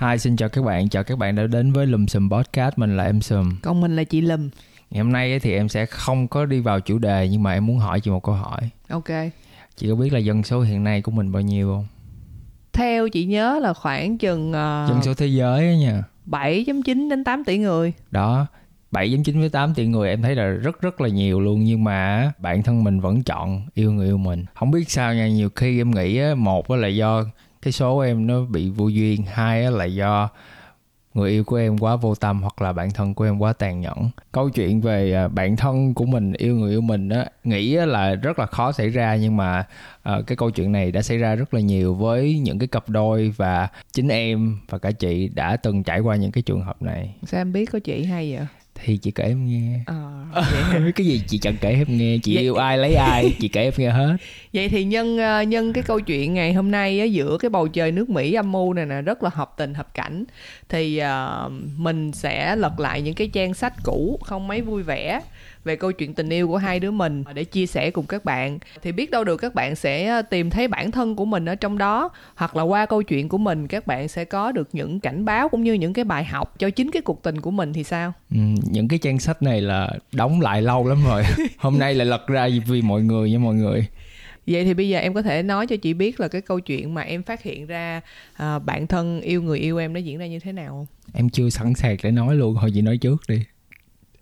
Hi, xin chào các bạn, chào các bạn đã đến với Lùm Xùm Podcast, mình là em Sùm Còn mình là chị Lùm. Ngày hôm nay thì em sẽ không có đi vào chủ đề nhưng mà em muốn hỏi chị một câu hỏi. Ok. Chị có biết là dân số hiện nay của mình bao nhiêu không? Theo chị nhớ là khoảng chừng uh, Dân số thế giới á nha. 7.9 đến 8 tỷ người. Đó, 7.9 với 8 tỷ người em thấy là rất rất là nhiều luôn. Nhưng mà bản thân mình vẫn chọn yêu người yêu mình. Không biết sao nha nhiều khi em nghĩ á, một là do cái số em nó bị vô duyên. Hai là do người yêu của em quá vô tâm hoặc là bản thân của em quá tàn nhẫn. Câu chuyện về à, bản thân của mình yêu người yêu mình á nghĩ là rất là khó xảy ra nhưng mà uh, cái câu chuyện này đã xảy ra rất là nhiều với những cái cặp đôi và chính em và cả chị đã từng trải qua những cái trường hợp này. Sao em biết có chị hay vậy? Thì chị kể em nghe. Ờ, không biết cái gì chị chẳng kể em nghe chị Vậy- yêu ai lấy ai chị kể em nghe hết. Vậy thì nhân ờ, nhân cái câu chuyện ngày hôm nay á, giữa cái bầu trời nước Mỹ âm mưu này nè rất là hợp tình hợp cảnh thì ờ, mình sẽ lật lại những cái trang sách cũ không mấy vui vẻ về câu chuyện tình yêu của hai đứa mình để chia sẻ cùng các bạn. Thì biết đâu được các bạn sẽ tìm thấy bản thân của mình ở trong đó hoặc là qua câu chuyện của mình các bạn sẽ có được những cảnh báo cũng như những cái bài học cho chính cái cuộc tình của mình thì sao? Ừ, những cái trang sách này là đóng lại lâu lắm rồi. Hôm nay lại lật ra vì mọi người nha mọi người. Vậy thì bây giờ em có thể nói cho chị biết là cái câu chuyện mà em phát hiện ra à, bạn thân yêu người yêu em nó diễn ra như thế nào không? em chưa sẵn sàng để nói luôn thôi chị nói trước đi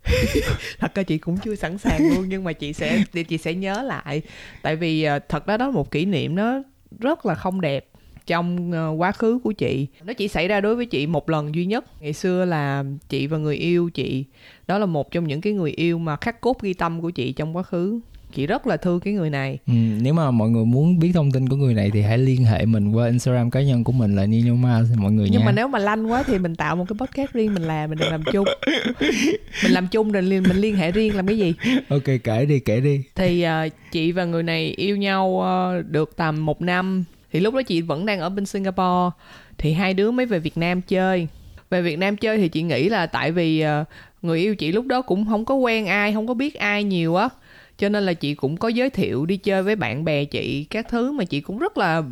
Thật ra chị cũng chưa sẵn sàng luôn, nhưng mà chị sẽ chị sẽ nhớ lại. Tại vì ờ, thật ra đó một kỷ niệm nó rất là không đẹp trong ờ, quá khứ của chị. Nó chỉ xảy ra đối với chị một lần duy nhất. Ngày xưa là chị và người yêu chị, đó là một trong những cái người yêu mà khắc cốt ghi tâm của chị trong quá khứ chị rất là thương cái người này. Ừ, nếu mà mọi người muốn biết thông tin của người này thì hãy liên hệ mình qua instagram cá nhân của mình là Nino Mars mọi người nhưng nha. mà nếu mà lanh quá thì mình tạo một cái podcast riêng mình làm mình đừng làm chung. Mình làm chung rồi liên mình liên hệ riêng làm cái gì? Ok kể đi kể đi. Thì ờ, chị và người này yêu nhau ờ, được tầm một năm. Thì lúc đó chị vẫn đang ở bên Singapore. Thì hai đứa mới về Việt Nam chơi. Về Việt Nam chơi thì chị nghĩ là tại vì ờ, người yêu chị lúc đó cũng không có quen ai không có biết ai nhiều á cho nên là chị cũng có giới thiệu đi chơi với bạn bè chị các thứ mà chị cũng rất là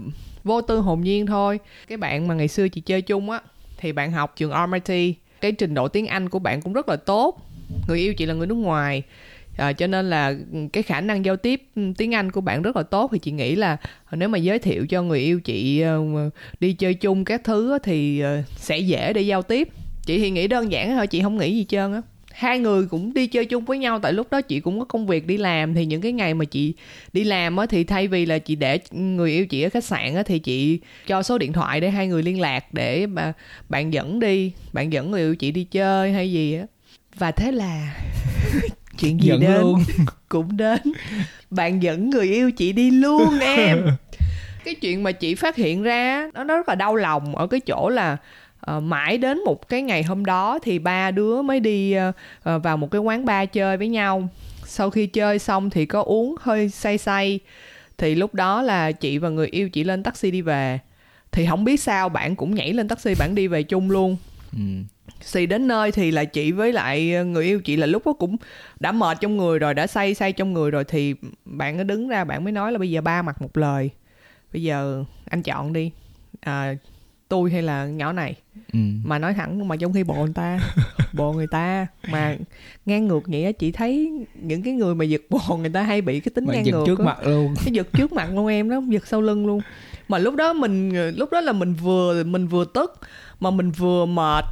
vô tư hồn nhiên thôi. Cái bạn mà ngày xưa chị chơi chung á thì bạn học trường RMIT cái trình độ tiếng Anh của bạn cũng rất là tốt. Người yêu chị là người nước ngoài. À, cho nên là cái khả năng giao tiếp ừ, tiếng Anh của bạn rất là tốt. Thì chị nghĩ là nếu mà giới thiệu cho người yêu chị ờ, đi chơi chung các thứ thì ờ, sẽ dễ để giao tiếp. Chị thì nghĩ đơn giản thôi chị không nghĩ gì trơn á hai người cũng đi chơi chung với nhau tại lúc đó chị cũng có công việc đi làm thì những cái ngày mà chị đi làm á thì thay vì là chị để người yêu chị ở khách sạn á thì chị cho số điện thoại để hai người liên lạc để mà bạn dẫn đi bạn dẫn người yêu chị đi chơi hay gì á. Và thế là chuyện gì Dẫn đến? luôn. cũng đến. Bạn dẫn người yêu chị đi luôn em. Cái chuyện mà chị phát hiện ra nó nó rất là đau lòng ở cái chỗ là ờ, mãi đến một cái ngày hôm đó thì ba đứa mới đi ờ, vào một cái quán bar chơi với nhau. Sau khi chơi xong thì có uống hơi say say. Thì lúc đó là chị và người yêu chị lên taxi đi về. Thì không biết sao bạn cũng nhảy lên taxi bạn đi về chung luôn. Ừ. xì đến nơi thì là chị với lại người yêu chị là lúc đó cũng đã mệt trong người rồi đã say say trong người rồi thì bạn nó đứng ra bạn mới nói là bây giờ ba mặt một lời. Bây giờ anh chọn đi. À, tôi hay là nhỏ này Ừ. mà nói thẳng mà trong khi bộ người ta bộ người ta mà ngang ngược vậy á chị thấy những cái người mà giật bộ người ta hay bị cái tính mà ngang giật ngược trước á. mặt luôn cái giật trước mặt luôn em đó giật sau lưng luôn mà lúc đó mình lúc đó là mình vừa mình vừa tức mà mình vừa mệt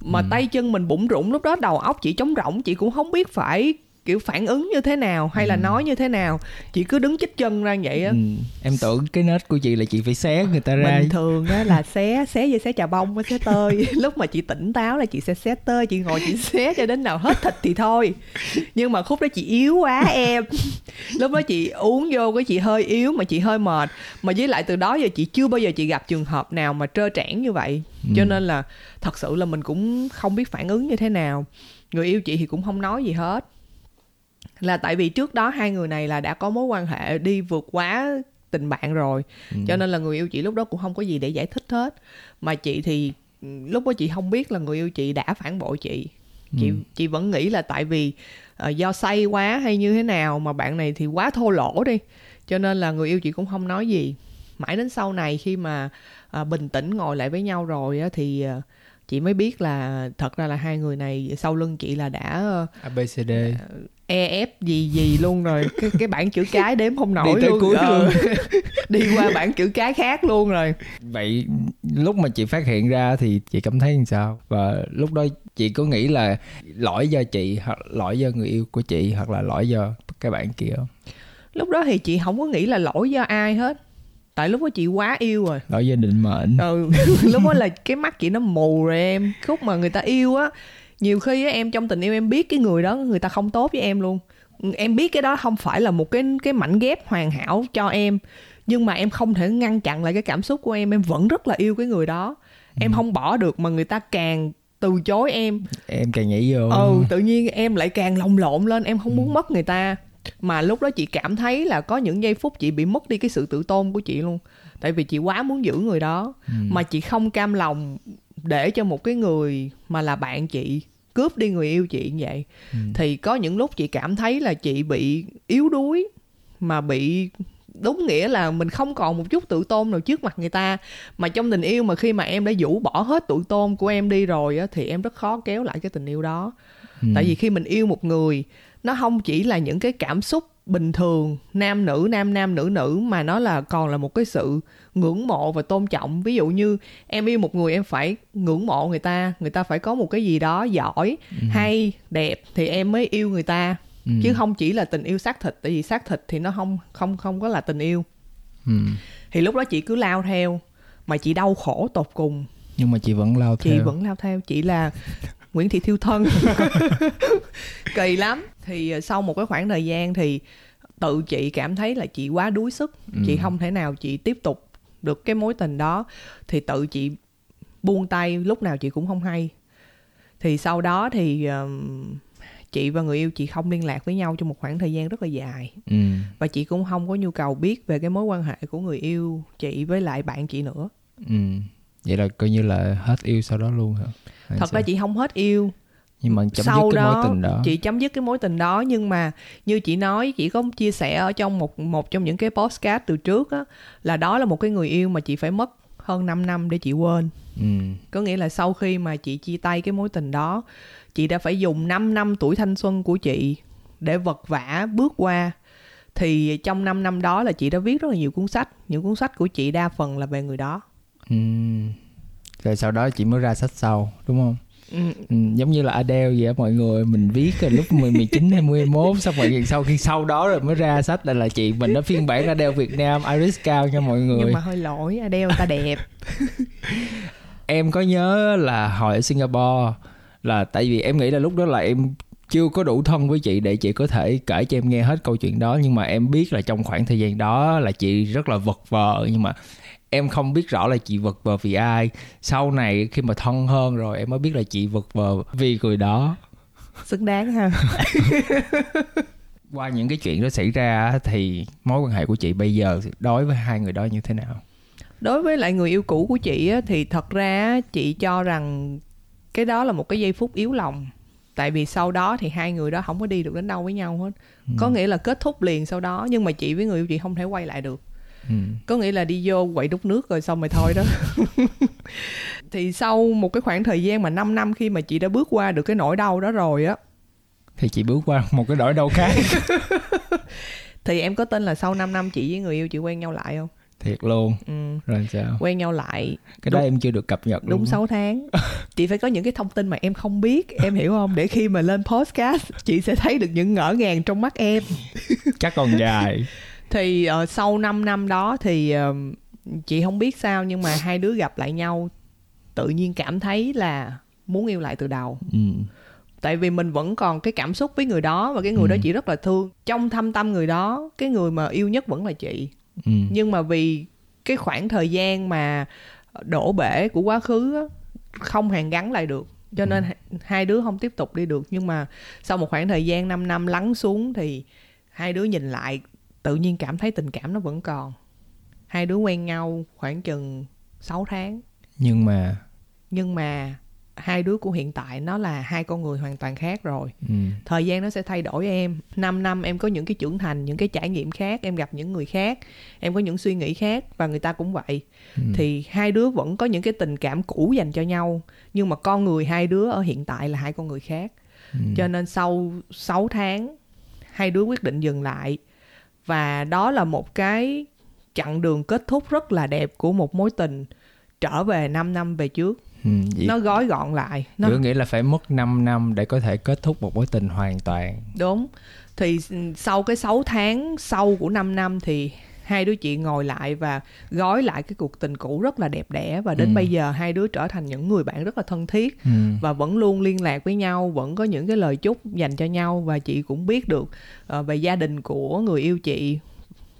mà Ừ. tay chân mình bủng rủng lúc đó đầu óc chị trống rỗng chị cũng không biết phải kiểu phản ứng như thế nào hay là Ừ. nói như thế nào? Chị cứ đứng chích chân ra vậy á. Ừ. em tưởng cái nết của chị là chị phải xé người ta ra. Bình thường á là xé xé như xé trà bông với xé tơi. Lúc mà chị tỉnh táo là chị sẽ xé tơi chị ngồi chị xé cho đến nào hết thịt thì thôi. Nhưng mà khúc đó chị yếu quá em. Lúc đó chị uống vô cái chị hơi yếu mà chị hơi mệt. Mà với lại từ đó giờ chị chưa bao giờ chị gặp trường hợp nào mà trơ trẽn như vậy. Cho Ừ. nên là thật sự là mình cũng không biết phản ứng như thế nào. Người yêu chị thì cũng không nói gì hết là tại vì trước đó hai người này là đã có mối quan hệ đi vượt quá tình bạn rồi. Ừ. cho nên là người yêu chị lúc đó cũng không có gì để giải thích hết. Mà chị thì ừ, lúc đó chị không biết là người yêu chị đã phản bội chị. Chị Ừ. chị vẫn nghĩ là tại vì ờ, do say quá hay như thế nào mà bạn này thì quá thô lỗ đi. Cho nên là người yêu chị cũng không nói gì. Mãi đến sau này khi mà à, bình tĩnh ngồi lại với nhau rồi á thì à, chị mới biết là thật ra là hai người này sau lưng chị là đã ờ, ABCD EF gì gì luôn rồi. Cái cái bảng chữ cái đếm không nổi Đi tới luôn. cuối Ờ, luôn. đi qua bảng chữ cái khác luôn rồi. Vậy lúc mà chị phát hiện ra thì chị cảm thấy như sao? Và lúc đó chị có nghĩ là lỗi do chị hoặc lỗi do người yêu của chị hoặc là lỗi do cái bạn kia không? Lúc đó thì chị không có nghĩ là lỗi do ai hết. Tại lúc đó chị quá yêu rồi. Lỗi do định mệnh ừ, lúc đó là cái mắt chị nó mù rồi em. Khúc mà người ta yêu á nhiều khi á, em trong tình yêu em biết cái người đó người ta không tốt với em luôn. Em biết cái đó không phải là một cái cái mảnh ghép hoàn hảo cho em nhưng mà em không thể ngăn chặn lại cái cảm xúc của em. Em vẫn rất là yêu cái người đó. Em không bỏ được mà người ta càng từ chối em. Em càng nhảy vô. Ừ tự nhiên em lại càng lồng lộn lên em không muốn mất người ta. Mà lúc đó chị cảm thấy là có những giây phút chị bị mất đi cái sự tự tôn của chị luôn. Tại vì chị quá muốn giữ người đó mà chị không cam lòng để cho một cái người mà là bạn chị cướp đi người yêu chị như vậy thì có những lúc chị cảm thấy là chị bị yếu đuối mà bị đúng nghĩa là mình không còn một chút tự tôn nào trước mặt người ta. Mà trong tình yêu mà khi mà em đã vũ bỏ hết tự tôn của em đi rồi á thì em rất khó kéo lại cái tình yêu đó. Ừ. tại vì khi mình yêu một người nó không chỉ là những cái cảm xúc bình thường nam nữ nam nam nữ nữ mà nó là còn là một cái sự ngưỡng mộ và tôn trọng. Ví dụ như em yêu một người em phải ngưỡng mộ người ta người ta phải có một cái gì đó giỏi hay đẹp thì em mới yêu người ta. Ừ. chứ không chỉ là tình yêu xác thịt tại vì xác thịt thì nó không không không có là tình yêu. Ừ. thì lúc đó chị cứ lao theo mà chị đau khổ tột cùng. Nhưng mà chị vẫn lao chị theo. vẫn lao theo chị là Nguyễn Thị Thiêu Thân. Kỳ lắm thì ờ, sau một cái khoảng thời gian thì tự chị cảm thấy là chị quá đuối sức. Chị không thể nào chị tiếp tục được cái mối tình đó. Thì tự chị buông tay lúc nào chị cũng không hay. Thì sau đó thì ờm, chị và người yêu chị không liên lạc với nhau trong một khoảng thời gian rất là dài. Ừ. và chị cũng không có nhu cầu biết về cái mối quan hệ của người yêu chị với lại bạn chị nữa. Ừ. vậy là coi như là hết yêu sau đó luôn hả? Hay thật sao? ra chị không hết yêu nhưng mà chấm sau dứt cái đó mối tình đó. chị chấm dứt cái mối tình đó nhưng mà như chị nói chị có chia sẻ ở trong một một trong những cái postcard từ trước á là đó là một cái người yêu mà chị phải mất hơn 5 năm để chị quên. Ừ. có nghĩa là sau khi mà chị chia tay cái mối tình đó chị đã phải dùng 5 năm tuổi thanh xuân của chị để vật vã bước qua. Thì trong 5 năm đó là chị đã viết rất là nhiều cuốn sách. Những cuốn sách của chị đa phần là về người đó. Ừ. rồi sau đó chị mới ra sách sau đúng không ừ, Ừ, giống như là Adele vậy mọi người mình viết rồi lúc 10, 19 21 xong rồi sau khi sau đó rồi mới ra sách đây là chị mình ở phiên bản Adele Việt Nam Iris cao nha mọi người. Nhưng mà hơi lỗi Adele ta đẹp. Em có nhớ là hồi ở Singapore là tại vì em nghĩ là lúc đó là em chưa có đủ thân với chị để chị có thể kể cho em nghe hết câu chuyện đó nhưng mà em biết là trong khoảng thời gian đó là chị rất là vật vờ nhưng mà em không biết rõ là chị vật vờ vì ai. Sau này khi mà thân hơn rồi em mới biết là chị vật vờ vì người đó. Xứng đáng ha. Qua những cái chuyện đó xảy ra thì mối quan hệ của chị bây giờ đối với hai người đó như thế nào? Đối với lại người yêu cũ của chị á, thì thật ra chị cho rằng cái đó là một cái giây phút yếu lòng. Tại vì sau đó thì hai người đó không có đi được đến đâu với nhau hết. Có nghĩa là kết thúc liền sau đó nhưng mà chị với người yêu chị không thể quay lại được ừ. có nghĩa là đi vô quậy đút nước rồi xong rồi thôi đó. Thì sau một cái khoảng thời gian mà 5 năm khi mà chị đã bước qua được cái nỗi đau đó rồi á. Thì chị bước qua một cái nỗi đau khác. Thì em có tin là sau 5 năm chị với người yêu chị quen nhau lại không? Thiệt luôn. Ừ. rồi sao? Quen nhau lại cái đó Đúng. em chưa được cập nhật đúng luôn 6 tháng. Chị phải có những cái thông tin mà em không biết em hiểu không? Để khi mà lên podcast chị sẽ thấy được những ngỡ ngàng trong mắt em. Chắc còn dài thì ờ, sau 5 năm đó thì ờ, chị không biết sao nhưng mà hai đứa gặp lại nhau tự nhiên cảm thấy là muốn yêu lại từ đầu ừ. tại vì mình vẫn còn cái cảm xúc với người đó và cái người đó Ừ. chị rất là thương trong thâm tâm người đó cái người mà yêu nhất vẫn là chị Ừ. nhưng mà vì cái khoảng thời gian mà đổ bể của quá khứ á, không hàn gắn lại được cho nên hai- hai đứa không tiếp tục đi được nhưng mà sau một khoảng thời gian 5 năm lắng xuống thì hai đứa nhìn lại tự nhiên cảm thấy tình cảm nó vẫn còn. Hai đứa quen nhau khoảng chừng 6 tháng. Nhưng mà nhưng mà hai đứa của hiện tại nó là hai con người hoàn toàn khác rồi. Ừ. thời gian nó sẽ thay đổi em. 5 năm em có những cái trưởng thành những cái trải nghiệm khác em gặp những người khác em có những suy nghĩ khác và người ta cũng vậy. Ừ. thì hai đứa vẫn có những cái tình cảm cũ dành cho nhau nhưng mà con người hai đứa ở hiện tại là hai con người khác. Ừ. cho nên sau 6 tháng hai đứa quyết định dừng lại và đó là một cái chặng đường kết thúc rất là đẹp của một mối tình trở về 5 năm về trước. Ừ. Vậy nó gói gọn lại. Nó Tôi nghĩ là phải mất 5 năm để có thể kết thúc một mối tình hoàn toàn. Đúng. Thì sau cái 6 tháng sau của 5 năm thì hai đứa chị ngồi lại và gói lại cái cuộc tình cũ rất là đẹp đẽ và đến Ừ. bây giờ hai đứa trở thành những người bạn rất là thân thiết ừ. và vẫn luôn liên lạc với nhau vẫn có những cái lời chúc dành cho nhau và chị cũng biết được ờ, về gia đình của người yêu chị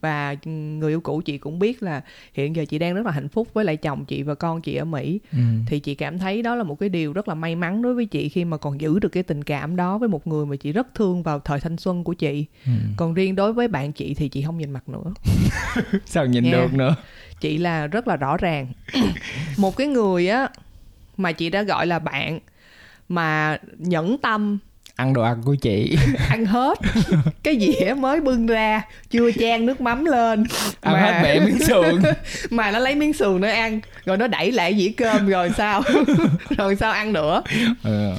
và người yêu cũ chị cũng biết là hiện giờ chị đang rất là hạnh phúc với lại chồng chị và con chị ở Mỹ Ừ. thì chị cảm thấy đó là một cái điều rất là may mắn đối với chị khi mà còn giữ được cái tình cảm đó với một người mà chị rất thương vào thời thanh xuân của chị Ừ. còn riêng đối với bạn chị thì chị không nhìn mặt nữa sao nhìn Nha. được nữa chị là rất là rõ ràng một cái người á mà chị đã gọi là bạn mà nhẫn tâm ăn đồ ăn của chị. Ăn hết. Cái dĩa mới bưng ra chưa chan nước mắm lên. Ăn mà- hết bể miếng sườn. Mà nó lấy miếng sườn nó ăn rồi nó đẩy lại dĩa cơm rồi sao? Rồi sao ăn nữa? Ừ.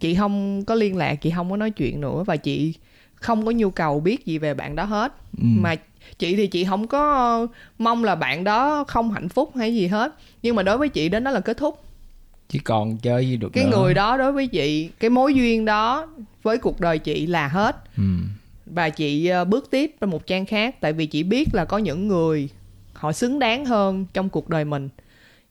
chị không có liên lạc chị không có nói chuyện nữa và chị không có nhu cầu biết gì về bạn đó hết. Ừ. mà chị thì chị không có mong là bạn đó không hạnh phúc hay gì hết. Nhưng mà đối với chị đến đó là kết thúc chỉ còn chơi gì được cái nữa. người đó đối với chị cái mối duyên đó với cuộc đời chị là hết ừ. và chị ờ, bước tiếp vào một trang khác tại vì chị biết là có những người họ xứng đáng hơn trong cuộc đời mình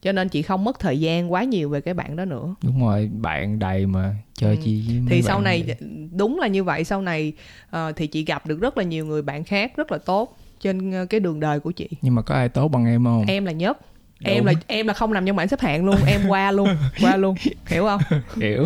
cho nên chị không mất thời gian quá nhiều về cái bạn đó nữa đúng rồi bạn đầy mà chơi Ừ. chi thì sau này vậy? đúng là như vậy sau này ờ, thì chị gặp được rất là nhiều người bạn khác rất là tốt trên ờ, cái đường đời của chị nhưng mà có ai tốt bằng em không em là nhất Đúng. em là em là không nằm trong bảng xếp hạng luôn em qua luôn qua luôn hiểu không? Hiểu.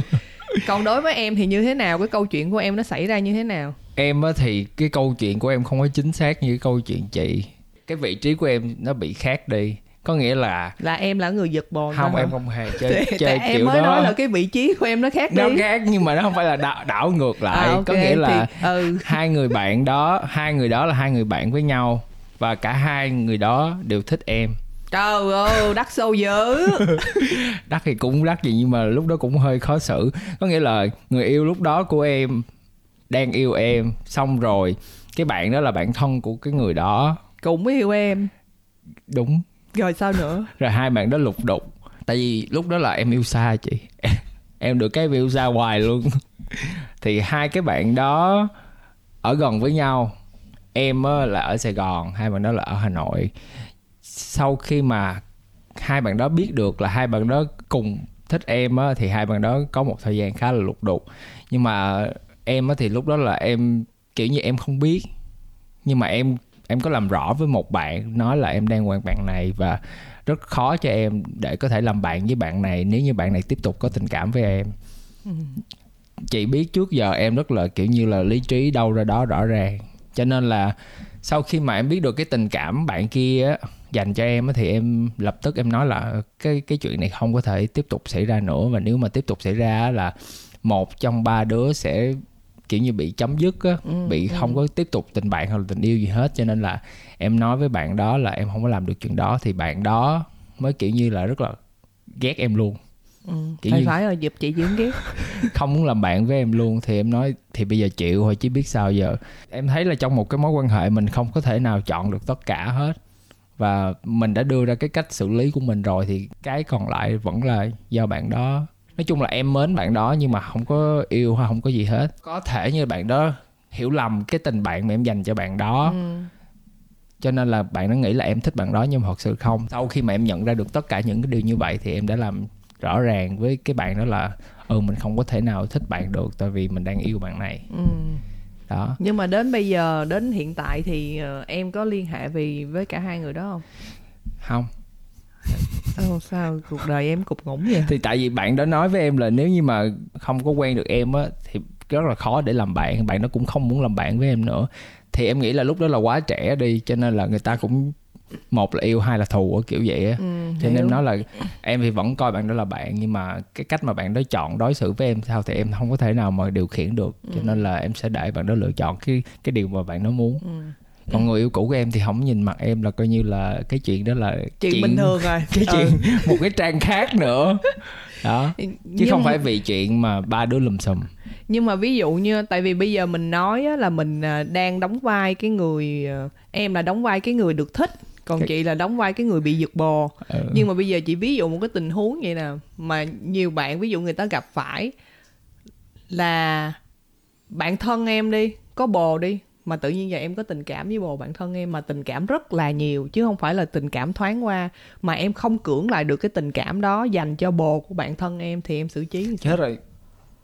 Còn đối với em thì như thế nào? Cái câu chuyện của em nó xảy ra như thế nào? Em á thì cái câu chuyện của em không có chính xác như cái câu chuyện chị. Cái vị trí của em nó bị khác đi. Có nghĩa là là em là người giật bồn không hả? em không hề chơi Tại- chơi tại em kiểu mới đó. nói là cái vị trí của em nó khác nó đi. khác nhưng mà nó không phải là đảo, đảo ngược lại. À, ok, có nghĩa là thì, ừ. hai người bạn đó hai người đó là hai người bạn với nhau và cả hai người đó đều thích em trời ơi đắt sâu dữ. Đắt thì cũng đắt gì nhưng mà lúc đó cũng hơi khó xử. Có nghĩa là người yêu lúc đó của em đang yêu em xong rồi cái bạn đó là bạn thân của cái người đó. Cũng yêu em. Đúng. Rồi sao nữa? Rồi hai bạn đó lục đục. Tại vì lúc đó là em yêu xa chị. Em được cái yêu xa hoài luôn. Thì hai cái bạn đó ở gần với nhau. Em á là ở sài gòn hai bạn đó là ở hà nội sau khi mà hai bạn đó biết được là hai bạn đó cùng thích em á thì hai bạn đó có một thời gian khá là lục đục. Nhưng mà em á thì lúc đó là em kiểu như em không biết. Nhưng mà em em có làm rõ với một bạn nói là em đang quen bạn này và rất khó cho em để có thể làm bạn với bạn này nếu như bạn này tiếp tục có tình cảm với em. Chị biết trước giờ em rất là kiểu như là lý trí đâu ra đó rõ ràng. Cho nên là sau khi mà em biết được cái tình cảm bạn kia á, dành cho em á, thì em lập tức em nói là cái cái chuyện này không có thể tiếp tục xảy ra nữa. Và nếu mà tiếp tục xảy ra là một trong ba đứa sẽ kiểu như bị chấm dứt á, Ừ, bị ừ. không có tiếp tục tình bạn hoặc là tình yêu gì hết. Cho nên là em nói với bạn đó là em không có làm được chuyện đó. Thì bạn đó mới kiểu như là rất là ghét em luôn. Ừ. Kiểu phải như- phải rồi dịp chị dưỡng ghét. Không muốn làm bạn với em luôn. Thì em nói thì bây giờ chịu thôi chứ biết sao giờ. Em thấy là trong một cái mối quan hệ mình không có thể nào chọn được tất cả hết và mình đã đưa ra cái cách xử lý của mình rồi thì cái còn lại vẫn là do bạn đó. Nói chung là em mến bạn đó nhưng mà không có yêu hay không có gì hết. Có thể như bạn đó hiểu lầm cái tình bạn mà em dành cho bạn đó. Ừ. cho nên là bạn nó nghĩ là em thích bạn đó nhưng mà thật sự không. Sau khi mà em nhận ra được tất cả những cái điều như vậy thì em đã làm rõ ràng với cái bạn đó là ừ mình không có thể nào thích bạn được tại vì mình đang yêu bạn này. Ừ. đó. Nhưng mà đến bây giờ đến hiện tại thì ờ, em có liên hệ vì với cả hai người đó không? Không. Ồ, sao cuộc đời em cục ngủng vậy? Thì tại vì bạn đó nói với em là nếu như mà không có quen được em á thì rất là khó để làm bạn bạn đó cũng không muốn làm bạn với em nữa. Thì em nghĩ là lúc đó là quá trẻ đi cho nên là người ta cũng một là yêu hai là thù kiểu vậy á. Ừ, cho nên nói là em thì vẫn coi bạn đó là bạn nhưng mà cái cách mà bạn đó chọn đối xử với em sao thì em không có thể nào mà điều khiển được. Cho Ừ. nên là em sẽ để bạn đó lựa chọn cái cái điều mà bạn đó muốn. Ừ. còn người yêu cũ của em thì không nhìn mặt em là coi như là cái chuyện đó là chuyện, bình thường rồi. cái Ừ. chuyện một cái trang khác nữa. Đó. Chứ Nhưng không mà- phải vì chuyện mà ba đứa lùm xùm. Nhưng mà ví dụ như tại vì bây giờ mình nói á, là mình à, đang đóng vai cái người à, em là đóng vai cái người được thích còn Cái- chị là đóng vai cái người bị giật bò. Ừ. nhưng mà bây giờ chị ví dụ một cái tình huống vậy nè mà nhiều bạn ví dụ người ta gặp phải là bạn thân em đi có bồ đi mà tự nhiên giờ em có tình cảm với bồ bạn thân em mà tình cảm rất là nhiều chứ không phải là tình cảm thoáng qua mà em không cưỡng lại được cái tình cảm đó dành cho bồ của bạn thân em thì em xử trí chết rồi.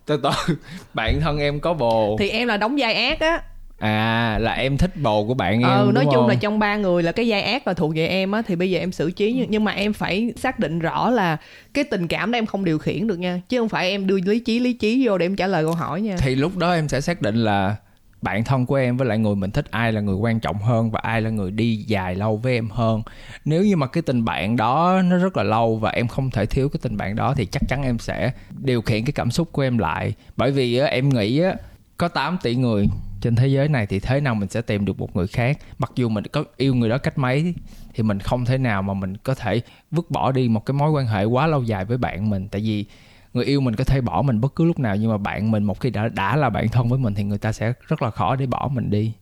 Từ từ. Bạn thân em có bồ thì em là đóng vai ác á à là em thích bồ của bạn em ừ nói chung không? là trong ba người là cái vai ác là thuộc về em á thì bây giờ em xử trí nhưng, nhưng mà em phải xác định rõ là cái tình cảm đó em không điều khiển được nha chứ không phải em đưa lý trí lý trí vô để em trả lời câu hỏi nha. Thì lúc đó em sẽ xác định là bạn thân của em với lại người mình thích ai là người quan trọng hơn và ai là người đi dài lâu với em hơn. Nếu như mà cái tình bạn đó nó rất là lâu và em không thể thiếu cái tình bạn đó thì chắc chắn em sẽ điều khiển cái cảm xúc của em lại. Bởi vì em nghĩ á, có 8 tỷ người trên thế giới này thì thế nào mình sẽ tìm được một người khác? Mặc dù mình có yêu người đó cách mấy thì mình không thể nào mà mình có thể vứt bỏ đi một cái mối quan hệ quá lâu dài với bạn mình. Tại vì người yêu mình có thể bỏ mình bất cứ lúc nào nhưng mà bạn mình một khi đã đã là bạn thân với mình thì người ta sẽ rất là khó để bỏ mình đi.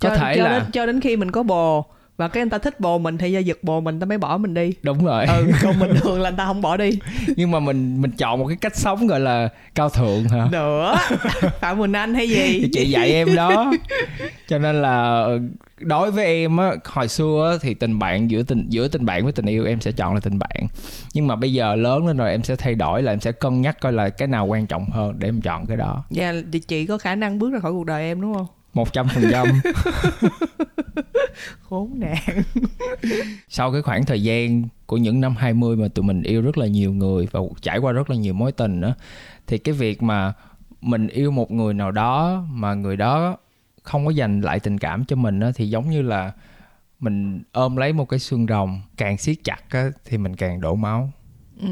Có cho, thể cho là đến, cho đến khi mình có bồ và cái người ta thích bồ mình thì do giật bồ mình ta mới bỏ mình đi. Đúng rồi. Ừ còn bình thường là người ta không bỏ đi. Nhưng mà mình mình chọn một cái cách sống gọi là cao thượng hả? Nữa phạm quỳnh anh hay thì gì chị dạy em đó. Cho nên là ờ, đối với em á hồi xưa á, thì tình bạn giữa tình giữa tình bạn với tình yêu em sẽ chọn là tình bạn. Nhưng mà bây giờ lớn lên rồi em sẽ thay đổi là em sẽ cân nhắc coi là cái nào quan trọng hơn để em chọn cái đó. Dạ thì chị có khả năng bước ra khỏi cuộc đời em đúng không? Một trăm phần trăm khốn nạn. Sau cái khoảng thời gian của những năm 20 mà tụi mình yêu rất là nhiều người và trải qua rất là nhiều mối tình nữa thì cái việc mà mình yêu một người nào đó mà người đó không có dành lại tình cảm cho mình á, thì giống như là mình ôm lấy một cái xương rồng càng siết chặt á, thì mình càng đổ máu. Ừ,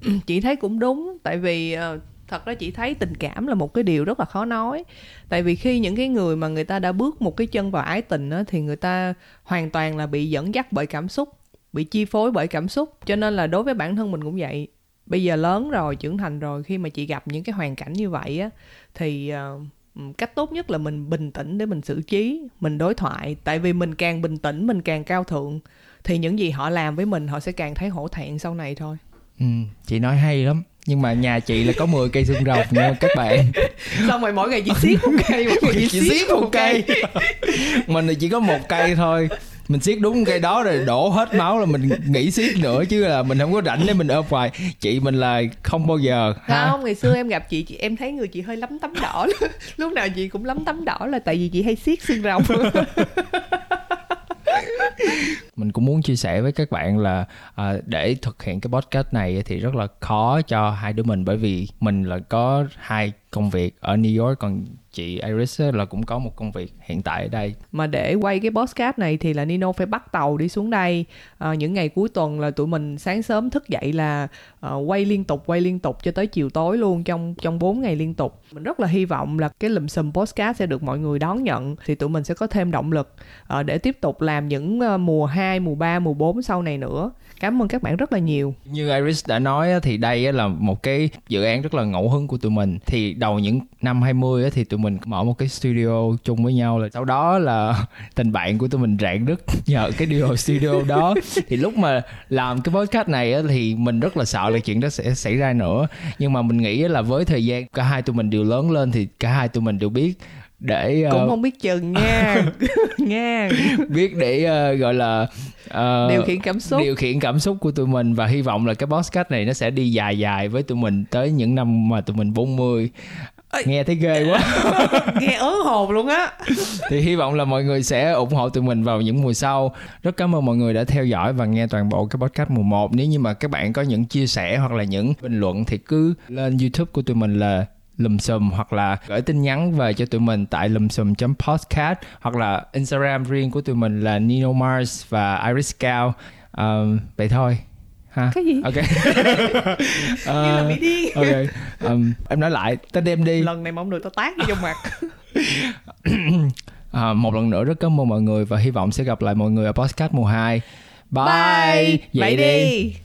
chị thấy cũng đúng tại vì ờ, thật ra chị thấy tình cảm là một cái điều rất là khó nói. Tại vì khi những cái người mà người ta đã bước một cái chân vào ái tình á, thì người ta hoàn toàn là bị dẫn dắt bởi cảm xúc bị chi phối bởi cảm xúc. Cho nên là đối với bản thân mình cũng vậy. Bây giờ lớn rồi trưởng thành rồi khi mà chị gặp những cái hoàn cảnh như vậy á thì ờ, cách tốt nhất là mình bình tĩnh để mình xử trí mình đối thoại. Tại vì mình càng bình tĩnh mình càng cao thượng thì những gì họ làm với mình họ sẽ càng thấy hổ thẹn sau này thôi. Ừ, chị nói hay lắm nhưng mà nhà chị là có 10 cây xương rồng nha các bạn. Xong rồi mỗi ngày chỉ xiết một cây mỗi ngày xiết xiết một cây. mình thì chỉ có một cây thôi. Mình siết đúng cây đó rồi đổ hết máu là mình nghỉ siết nữa chứ là mình không có rảnh để mình ôm hoài. Chị mình là không bao giờ ha không ngày xưa em gặp chị, chị em thấy người chị hơi lắm tấm đỏ. Lúc nào chị cũng lắm tấm đỏ là tại vì chị hay xiết xương rồng mình cũng muốn chia sẻ với các bạn là à, để thực hiện cái podcast này thì rất là khó cho hai đứa mình bởi vì mình là có hai công việc ở New York. Còn chị Iris là cũng có một công việc hiện tại ở đây. Mà để quay cái podcast này thì là Nino phải bắt tàu đi xuống đây. À, những ngày cuối tuần là tụi mình sáng sớm thức dậy là à, quay liên tục quay liên tục cho tới chiều tối luôn trong trong 4 ngày liên tục. Mình rất là hy vọng là cái lùm xùm podcast sẽ được mọi người đón nhận thì tụi mình sẽ có thêm động lực à, để tiếp tục làm những mùa 2, mùa 3, mùa 4 sau này nữa cảm ơn các bạn rất là nhiều. Như Iris đã nói thì đây là một cái dự án rất là ngẫu hứng của tụi mình. Thì đầu những năm 20 thì tụi mình mở một cái studio chung với nhau là sau đó là tình bạn của tụi mình rạn nứt nhờ cái điều studio đó. Thì lúc mà làm cái podcast này thì mình rất là sợ là chuyện đó sẽ xảy ra nữa. Nhưng mà mình nghĩ là với thời gian cả hai tụi mình đều lớn lên thì cả hai tụi mình đều biết để ờ, cũng không biết chừng nha. Nha. Biết để ờ, gọi là ờ, điều khiển cảm xúc. điều khiển cảm xúc của tụi mình và hy vọng là cái podcast này nó sẽ đi dài dài với tụi mình tới những năm mà tụi mình 40 nghe thấy ghê quá. Nghe ớn hồn luôn á. Thì hy vọng là mọi người sẽ ủng hộ tụi mình vào những mùa sau. Rất cảm ơn mọi người đã theo dõi và nghe toàn bộ cái podcast mùa 1 nếu như mà các bạn có những chia sẻ hoặc là những bình luận thì cứ lên youtube của tụi mình là lùm xùm hoặc là gửi tin nhắn về cho tụi mình tại lùm xùm podcast hoặc là instagram riêng của tụi mình là nino mars và iris cao. Um, vậy thôi ha? Cái gì? Ok. Như là bị điên. ok. Um, em nói lại tên em đi. Lần này không được tao tát vô mặt. À, một lần nữa rất cảm ơn mọi người và hy vọng sẽ gặp lại mọi người ở podcast mùa 2 bye, vậy đi